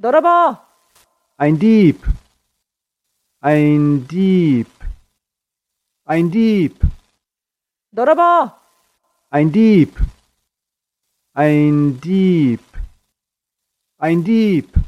Doraba. Ein Dieb. Ein Dieb. Ein Dieb. Doraba. Ein Dieb. Ein Dieb. Ein Dieb.